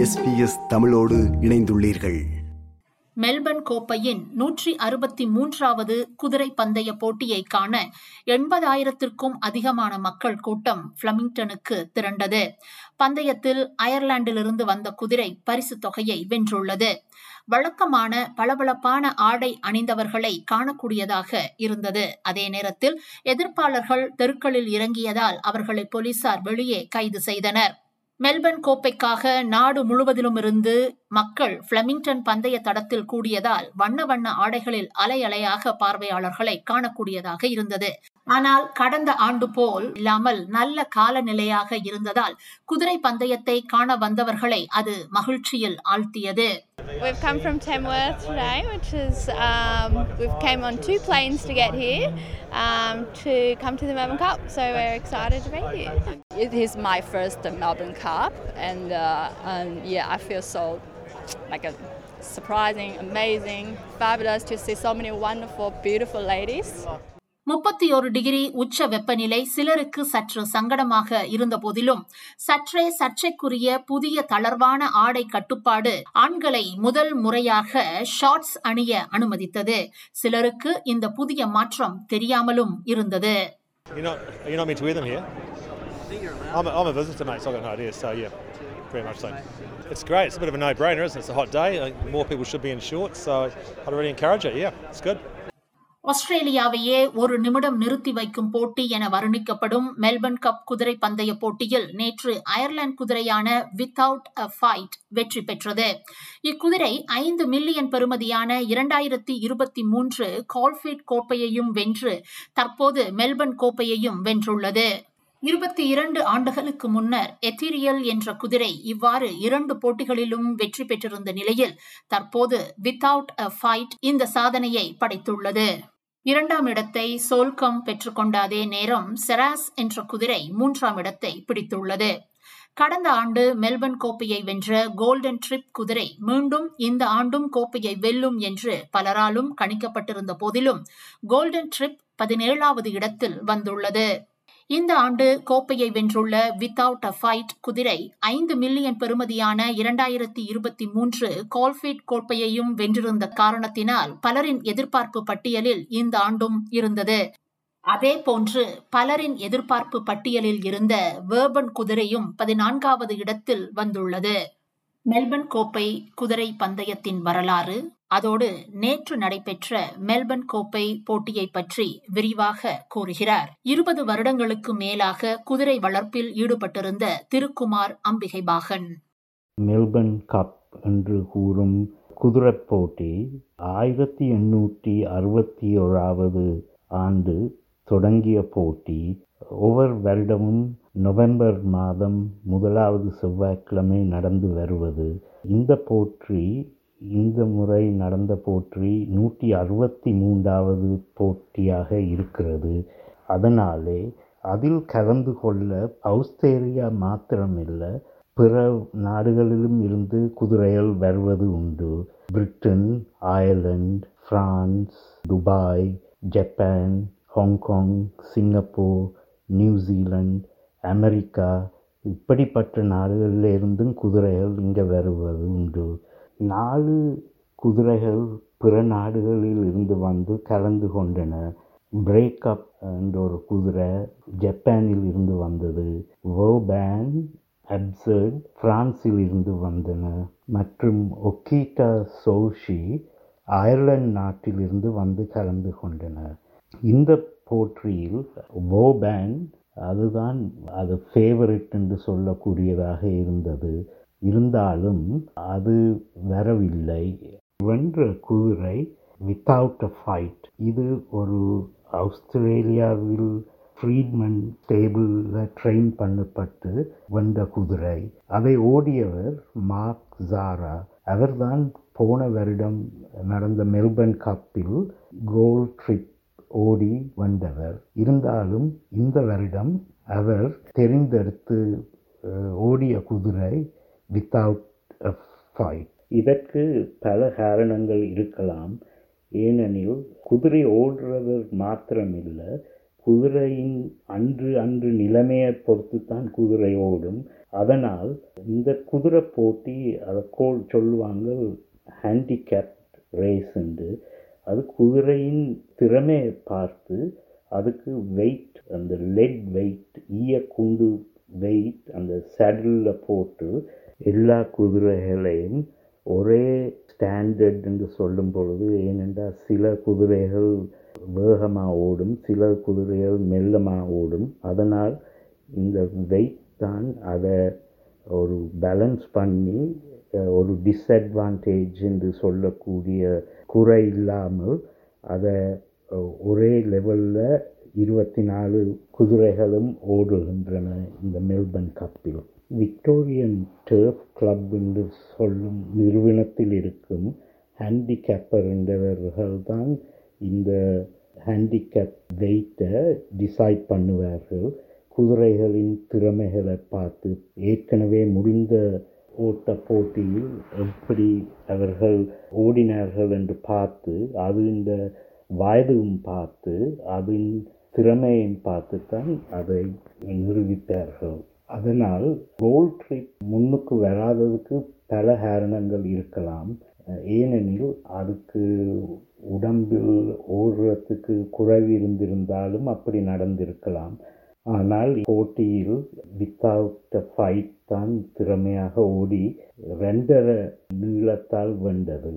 SBS தமிழோடு இணைந்துள்ளீர்கள். Melbourne கோப்பையின் நூற்றி அறுபத்தி மூன்றாவது குதிரை பந்தய போட்டியை காண எண்பதாயிரத்திற்கும் அதிகமான மக்கள் கூட்டம் பிளமிங்டனுக்கு திரண்டது. பந்தயத்தில் அயர்லாந்திலிருந்து வந்த குதிரை பரிசு தொகையை வென்றுள்ளது. வழக்கமான பளபளப்பான ஆடை அணிந்தவர்களை காணக்கூடியதாக இருந்தது. அதே நேரத்தில் எதிர்ப்பாளர்கள் தெருக்களில் இறங்கியதால் அவர்களை போலீசார் வெளியே கைது செய்தனர். மெல்பர்ன் கோப்பைக்காக நாடு முழுவதிலும் இருந்து மக்கள் பிளமிங்டன் பந்தய தடத்தில் கூடியதால் வண்ண வண்ண ஆடைகளில் அலை அலையாக பார்வையாளர்களை காணக்கூடியதாக இருந்தது. ஆனால் கடந்த ஆண்டு போல் இல்லாமல் நல்ல காலநிலையாக இருந்ததால் குதிரை பந்தயத்தை காண வந்தவர்களை அது மகிழ்ச்சியில் ஆழ்த்தியது. We've come from Tamworth today, which is um, we've came on two planes to get here um, to come to the Melbourne Cup. So we're excited to be here. It is my first Melbourne Cup, and, uh, and yeah, I feel so like a surprising, amazing, fabulous to see so many wonderful, beautiful ladies. முப்பத்தி ஒரு degree உச்ச வெப்பநிலை சிலருக்கு சற்று சங்கடமாக இருந்த போதிலும் சற்றே சர்ச்சைக்குரிய புதிய தளர்வான ஆடை கட்டுப்பாடு ஆண்களை முதல் முறையாக ஷார்ட்ஸ் அணிய அனுமதித்தது சிலருக்கு இந்த புதிய மாற்றம் தெரியாமலும் இருந்தது You're not, you're not meant to wear them here? I'm a, I'm a visitor, mate, so I've got no idea. So, yeah, very much so. It's great. It's a bit of a no brainer, isn't it? It's a hot day. I think more people should be in shorts, so I'd really encourage it. Yeah, it's good. ஆஸ்திரேலியாவையே ஒரு நிமிடம் நிறுத்தி வைக்கும் போட்டி என வர்ணிக்கப்படும் Melbourne cup குதிரை பந்தய போட்டியில் நேற்று அயர்லாந்து குதிரையான வித்தவுட் அ ஃபைட் வெற்றி பெற்றது. இக்குதிரை ஐந்து மில்லியன் பெறுமதியான இரண்டாயிரத்தி இருபத்தி மூன்று கால்ஃபீட் கோப்பையையும் வென்று தற்போது மெல்பர்ன் கோப்பையையும் வென்றுள்ளது. இருபத்தி இரண்டு ஆண்டுகளுக்கு முன்னர் எத்திரியல் என்ற குதிரை இவ்வாறு இரண்டு போட்டிகளிலும் வெற்றி பெற்றிருந்த நிலையில் தற்போது வித்தவுட் அ ஃபைட் இந்த சாதனையை படைத்துள்ளது. இரண்டாம் இடத்தை சோல்கம் பெற்றுக்கொண்ட அதே நேரம் செராஸ் என்ற குதிரை மூன்றாம் இடத்தை பிடித்துள்ளது. கடந்த ஆண்டு மெல்பர்ன் கோப்பையை வென்ற கோல்டன் ட்ரிப் குதிரை மீண்டும் இந்த ஆண்டும் கோப்பையை வெல்லும் என்று பலராலும் கணிக்கப்பட்டிருந்த போதிலும் கோல்டன் ட்ரிப் பதினேழாவது இடத்தில் வந்துள்ளது. இந்த ஆண்டு கோப்பையை வென்றுள்ள வித்தவுட் அ ஃபைட் குதிரை ஐந்து மில்லியன் பெறுமதியான இரண்டாயிரத்தி இருபத்தி மூன்று கோல்ஃபீட் கோப்பையையும் வென்றிருந்த காரணத்தினால் பலரின் எதிர்பார்ப்பு பட்டியலில் இந்த ஆண்டும் இருந்தது. அதே போன்று பலரின் எதிர்பார்ப்பு பட்டியலில் இருந்த வேர்பன் குதிரையும் பதினான்காவது இடத்தில் வந்துள்ளது. மெல்பர்ன் கோப்பை குதிரை பந்தயத்தின் வரலாறு அதோடு நேற்று நடைபெற்ற மெல்பர்ன் கோப்பை போட்டியை பற்றி விரிவாக கூறுகிறார். இருபது வருடங்களுக்கு மேலாக குதிரை வளர்ப்பில் ஈடுபட்டிருந்த திருக்குமார் அம்பிகை பாகன் மெல்பர்ன் கப் என்று கூறும் குதிரை போட்டி ஆயிரத்தி எண்ணூற்றி அறுபத்தி ஓராவது ஆண்டு தொடங்கிய போட்டி ஒவ்வொரு வருடமும் நவம்பர் மாதம் முதலாவது செவ்வாய்க்கிழமை நடந்து வருவது. இந்த போற்றி இந்த முறை நடந்த போற்றி நூற்றி அறுபத்தி மூன்றாவது போட்டியாக இருக்கிறது. அதனாலே அதில் கலந்து கொள்ள அவுஸ்திரேலியா மாத்திரமில்லை பிற நாடுகளிலும் இருந்து குதிரைகள் வருவது உண்டு. Britain Ireland France Dubai Japan Hong Kong Singapore New Zealand America இப்படிப்பட்ட நாடுகளிலிருந்தும் குதிரைகள் இங்கே வருவது உண்டு. நாலு குதிரைகள் பிற நாடுகளில் இருந்து வந்து கலந்து கொண்டன. பிரேக்கப் என்ற ஒரு குதிரை ஜப்பானில் இருந்து வந்தது. வோபேன் அப்சர்ட் பிரான்சில் இருந்து வந்தன. மற்றும் ஒக்கீட்டா சோஷி அயர்லாந்து நாட்டிலிருந்து வந்து கலந்து கொண்டன. இந்த போற்றியில் வோபேன் அதுதான் அது ஃபேவரட் என்று சொல்லக்கூடியதாக இருந்தது. இருந்தாலும் அது வரவில்லை. வென்ற குதிரை வித்தவுட் அ ஃபைட் இது ஒரு ஆஸ்திரேலியாவில் ஃப்ரீட்மன் டேபிளில் ட்ரெயின் பண்ணப்பட்டு வென்ற குதிரை. அதை ஓடியவர் மார்க் ஜாரா அவர்தான் போன வருடம் நடந்த மெல்பர்ன் கப்பில் கோல் ட்ரிப் ஓடி வந்தவர். இருந்தாலும் இந்த வருடம் அவர் தெரிந்தெடுத்து ஓடிய குதிரை வித்தவுட் அ ஃபைட் இதற்கு பல காரணங்கள் இருக்கலாம். ஏனெனில் குதிரை ஓடுறவர் மாத்திரமில்லை குதிரையின் அன்று அன்று நிலைமையை பொறுத்து தான் குதிரை ஓடும். அதனால் இந்த குதிரை போட்டி அதை கோல் சொல்லுவாங்க ஹேண்டிகேப் ரேஸ் என்று அது குதிரையின் திறமையை பார்த்து அதுக்கு வெயிட் அந்த லெட் வெயிட் ஈய குண்டு வெயிட் அந்த சேடலில் போட்டு எல்லா குதிரைகளையும் ஒரே ஸ்டாண்டர்ட் என்று சொல்லும் பொழுது ஏனென்றால் சில குதிரைகள் வேகமாக ஓடும் சில குதிரைகள் மெல்லமாக ஓடும். அதனால் இந்த வெயிட் தான் அதை ஒரு பேலன்ஸ் பண்ணி ஒரு டிஸ்அட்வான்டேஜ் என்று சொல்லக்கூடிய குறை இல்லாமல் அதை ஒரே லெவலில் இருபத்தி நாலு குதிரைகளும் ஓடுகின்றன இந்த மெல்பர்ன் கப்பில் விக்டோரியன் டர்ஃப் கிளப் என்று சொல்லும் நிறுவனத்தில் இருக்கும் ஹேண்டிகேப்பர் என்றவர்கள் தான் இந்த ஹேண்டிகேப் வெயிட்டை டிசைட் பண்ணுவார்கள். குதிரைகளின் திறமைகளை பார்த்து ஏற்கனவே முடிந்த ஓட்ட போட்டியில் எப்படி அவர்கள் ஓடினார்கள் என்று பார்த்து அது இந்த வயதும் பார்த்து அதன் திறமையும் பார்த்து தான் அதை நிரூபித்தார்கள். அதனால் ரோல் ட்ரிப் முன்னுக்கு வராததுக்கு பல காரணங்கள் இருக்கலாம். ஏனெனில் அதுக்கு உடம்பில் ஓடுறதுக்கு குறைவு இருந்திருந்தாலும் அப்படி நடந்திருக்கலாம். ஆனால் போட்டியில் வித்தவுட் ஃபைட் தான் திறமையாக ஓடி ரெண்டரை நீளத்தால் வென்றது.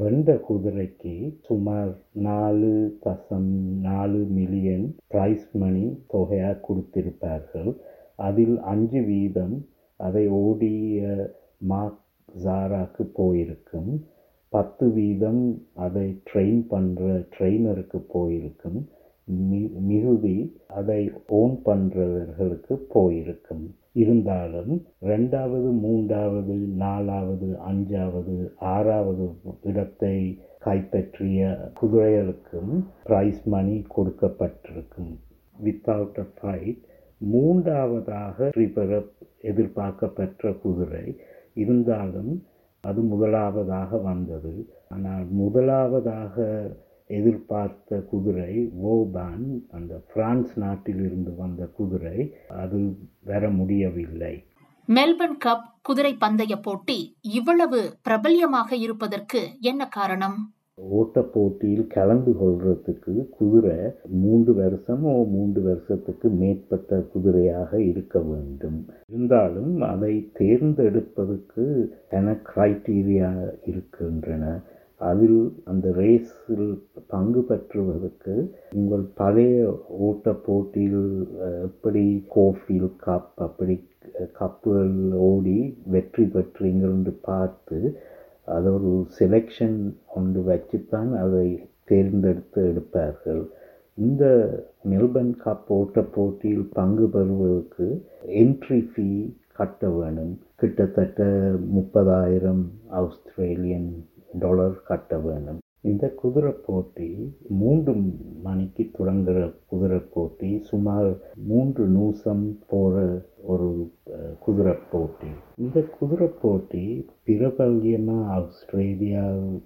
வென்ற குதிரைக்கு சுமார் நாலு தசம் நாலு மில்லியன் பிரைஸ் மணி தொகையாக கொடுத்திருப்பார்கள். அதில் அஞ்சு வீதம் அதை ஓடிய மார்க் ஜாராக்கு போயிருக்கும். பத்து வீதம் அதை ட்ரெயின் பண்ணுற ட்ரெயினருக்கு போயிருக்கும். மி- மிகுதி அதை ஓன் பண்ணுறவர்களுக்கு போயிருக்கும். இருந்தாலும் ரெண்டாவது மூன்றாவது நாலாவது அஞ்சாவது ஆறாவது இடத்தை கைப்பற்றிய குதிரைகளுக்கும் பிரைஸ் மணி கொடுக்கப்பட்டிருக்கும். வித்தவுட் அ ஃபைட் மூன்றாவதாக ஸ்ரீபெற எதிர்பார்க்கப்பெற்ற குதிரை இருந்தாலும் அது முதலாவதாக வந்தது. ஆனால் முதலாவதாக எதிர்பார்த்த குதிரை வோபான் அந்த பிரான்ஸ் நாட்டிலிருந்து வந்த குதிரை அது வர முடியவில்லை. மெல்பர்ன் கப் குதிரை பந்தய போட்டி இவ்வளவு பிரபல்யமாக இருப்பதற்கு என்ன காரணம்? ஓட்டப் போட்டியில் கலந்து கொள்றதுக்கு குதிரை மூன்று வருஷமோ மூன்று வருஷத்துக்கு மேற்பட்ட குதிரையாக இருக்க வேண்டும். இருந்தாலும் அதை தேர்ந்தெடுப்பதற்கு என கிரைட்டீரியா இருக்கின்றன. அதில் அந்த ரேஸில் பங்கு பெற்றுவதற்கு உங்கள் பழைய ஓட்ட போட்டியில் எப்படி கோஃபீல் கப் அப்படி கப்புகள் ஓடி வெற்றி பெற்றீங்கள் என்று பார்த்து அது ஒரு செலெக்ஷன் ஒன்று வச்சுத்தான் அதை தேர்ந்தெடுத்து எடுப்பார்கள். இந்த மெல்பர்ன் கப் ஓட்ட போட்டியில் பங்கு பெறுவதற்கு என்ட்ரி ஃபீ கட்ட வேணும் கிட்டத்தட்ட முப்பதாயிரம் ஆஸ்திரேலியன் டாலர் கட்ட வேணும் இந்த குதிரை போட்டி மூன்று மணிக்கு தொடங்குகிற குதிரை போட்டி சுமார் மூன்று நிமிஷம் போகிற ஒரு குதிரை போட்டி. இந்த குதிரை போட்டி பிரபல்யமாக ஆஸ்திரேலியாவில்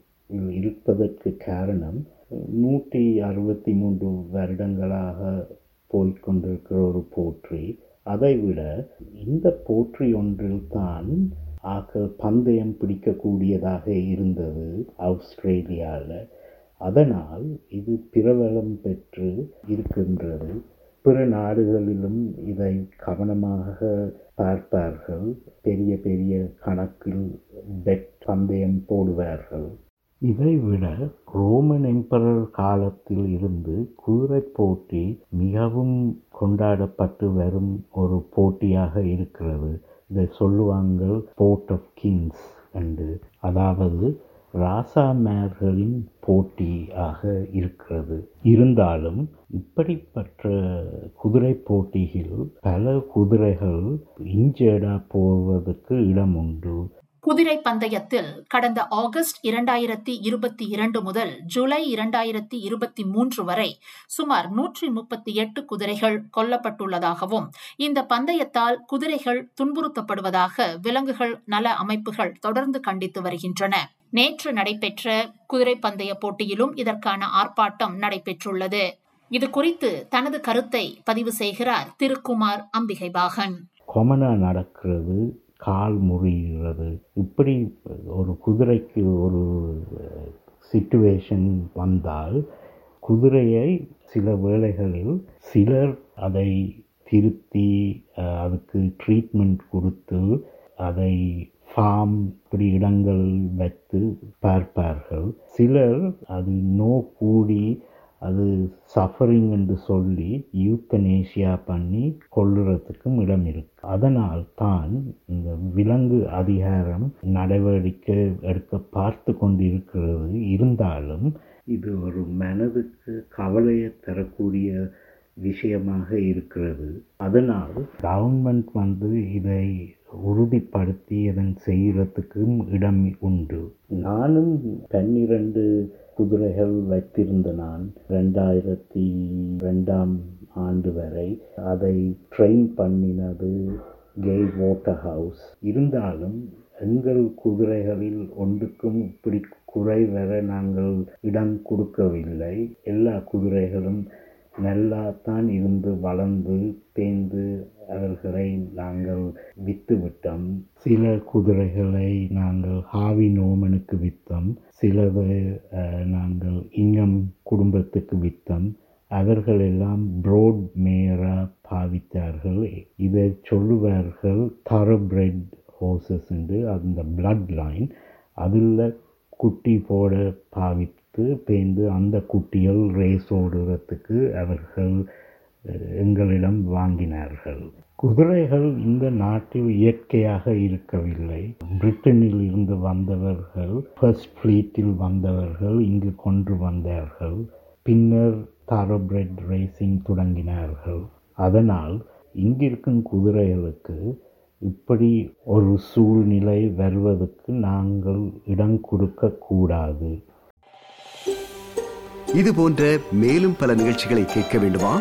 இருப்பதற்கு காரணம் நூற்றி அறுபத்தி மூன்று வருடங்களாக போய்க்கொண்டிருக்கிற ஒரு போற்றி. அதைவிட இந்த போற்றி ஒன்றில்தான் ஆக பந்தயம் பிடிக்கக்கூடியதாக இருந்தது ஆஸ்திரேலியாவில் அதனால் இது பிரபலம் பெற்று இருக்கின்றது. பிற நாடுகளிலும் இதை கவனமாக பார்ப்பார்கள். பெரிய பெரிய கணக்கில் பெட் பந்தயம் போடுவார்கள். இதைவிட ரோமன் எம்பரர் காலத்தில் இருந்து குதிரை போட்டி மிகவும் கொண்டாடப்பட்டு வரும் ஒரு போட்டியாக இருக்கிறது. இதை சொல்லுவாங்க ஸ்போர்ட் ஆஃப் கிங்ஸ் என்று. அதாவது ராசாமேர்களின் போட்டியாக இருக்கிறது. இருந்தாலும் இப்படிப்பட்ட குதிரை போட்டியில் பல குதிரைகள் இன்ஜேர்டாக போவதற்கு இடம் உண்டு குதிரை பந்தயத்தில் கடந்த ஆகஸ்ட் இரண்டாயிரத்தி இருபத்தி இரண்டு முதல் ஜூலை இரண்டாயிரத்தி இருபத்தி மூன்று வரை சுமார் நூற்றி முப்பத்தி எட்டு குதிரைகள் கொல்லப்பட்டுள்ளதாகவும் இந்த பந்தயத்தால் குதிரைகள் துன்புறுத்தப்படுவதாக விலங்குகள் நல அமைப்புகள் தொடர்ந்து கண்டித்து வருகின்றன. நேற்று நடைபெற்ற குதிரை பந்தய போட்டியிலும் இதற்கான ஆர்ப்பாட்டம் நடைபெற்றுள்ளது. இது குறித்து தனது கருத்தை பதிவு செய்கிறார் திருக்குமார் அம்பிகைபாகன். கொமனாக நடக்கிறது. கால் முறிகிறது. இப்படி ஒரு குதிரைக்கு ஒரு சுச்சுவேஷன் வந்தால் குதிரையை சில வேளைகளில் சிலர் அதை திருத்தி அதுக்கு ட்ரீட்மெண்ட் கொடுத்து அதை ஃபார்ம் இப்படி இடங்கள் வைத்து பார்ப்பார்கள். சிலர் அது நோ கூடி அது சஃபரிங் என்று சொல்லி யூத்தனேஷியா பண்ணி கொள்ளுறதுக்கும் இடம் இருக்கு. அதனால் தான் இந்த விலங்கு அதிகாரம் நடவடிக்கை எடுக்க பார்த்து கொண்டிருக்கிறது. இருந்தாலும் இது ஒரு மனதுக்கு கவலையை தரக்கூடிய விஷயமாக இருக்கிறது. அதனால் கவர்மெண்ட் வந்து இதை உறுதிப்படுத்தி இதன் செய்கிறதுக்கும் இடம் உண்டு. நானும் பன்னிரண்டு குதிரைகள் வைத்திருந்த நான் ரெண்டாயிரத்தி ரெண்டாம் ஆண்டு வரை அதை ட்ரெயின் பண்ணினது கே வாட்டர் ஹவுஸ் இருந்தாலும் எங்கள் குதிரைகளில் ஒன்றுக்கும் இப்படி குறை வர நாங்கள் இடம் கொடுக்கவில்லை. எல்லா குதிரைகளும் நல்லா தான் இருந்து வளர்ந்து தேந்து அவர்களை நாங்கள் வித்து விட்டோம் சில குதிரைகளை நாங்கள் ஹாவி நோமனுக்கு விற்றோம் சிலது நாங்கள் இங்கம் குடும்பத்துக்கு விற்றோம் அவர்கள் எல்லாம் புரோட் மேயராக பாவித்தார்கள். இதை சொல்லுவார்கள் தரபிரெட் ஹோசஸ் என்று அந்த பிளட் லைன். அதில் குட்டி போட பாவித்து பேந்து அந்த குட்டிகள் ரேஸ் ஓடுறதுக்கு அவர்கள் எங்களிடம் வாங்கினார்கள். குதிரைகள் இந்த நாட்டில் இயற்கையாக இருக்கவில்லை. பிரிட்டனில் இருந்து வந்தவர்கள் ஃபர்ஸ்ட் ஃப்ளீட்டில் வந்தவர்கள் இங்கு கொண்டு வந்தார்கள். பின்னர் தாரோபிரெட் ரேசிங் தொடங்கினார்கள். அதனால் இங்கிருக்கும் குதிரைகளுக்கு இப்படி ஒரு சூழ்நிலை வருவதற்கு நாங்கள் இடம் கொடுக்க கூடாது. இது போன்ற மேலும் பல நிகழ்ச்சிகளை கேட்க வேண்டுமா?